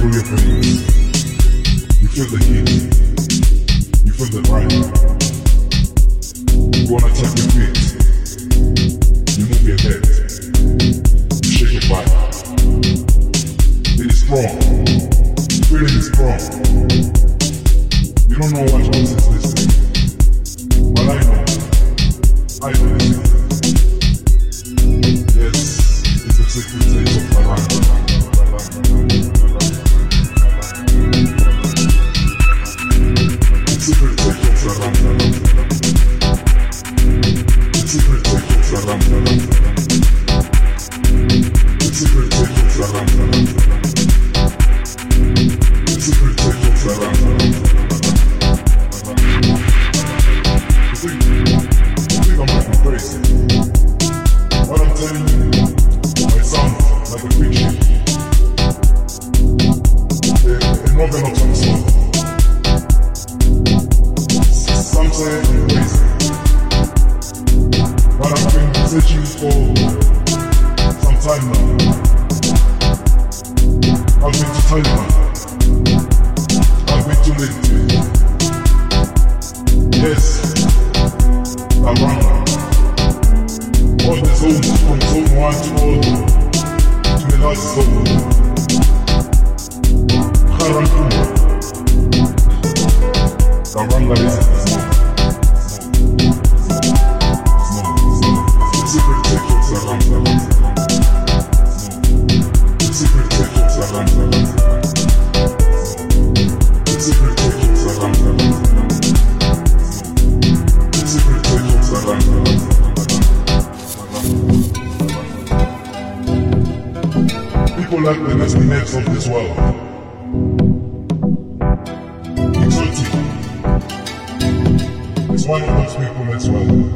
Feel your pain. You feel the heat. You feel the right. You wanna tap your feet. You move your head. You shake your body. It is strong. Feeling is strong. You don't know what causes this. But I know. I know. Yes, it's a secret taste of my life. black men as we of this world. Exotic. It's one of those people as well.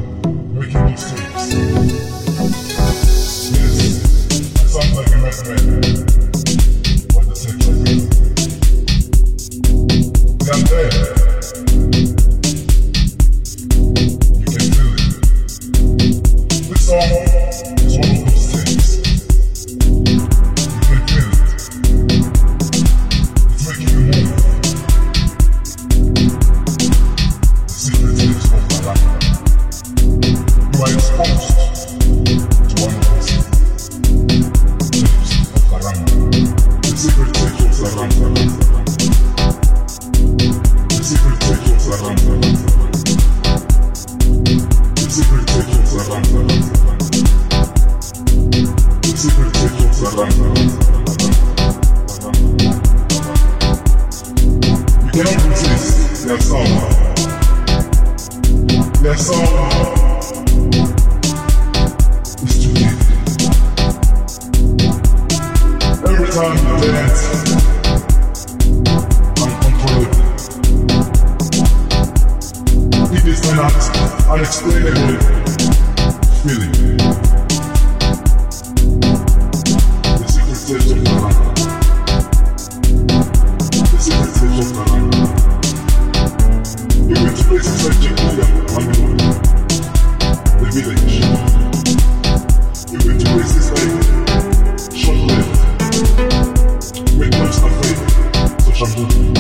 Some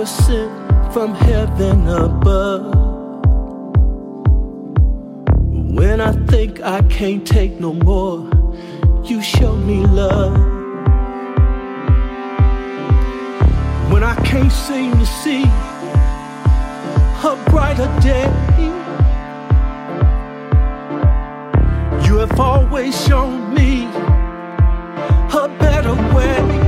your sin from heaven above. When I think I can't take no more, you show me love. When I can't seem to see a brighter day, you have always shown me a better way.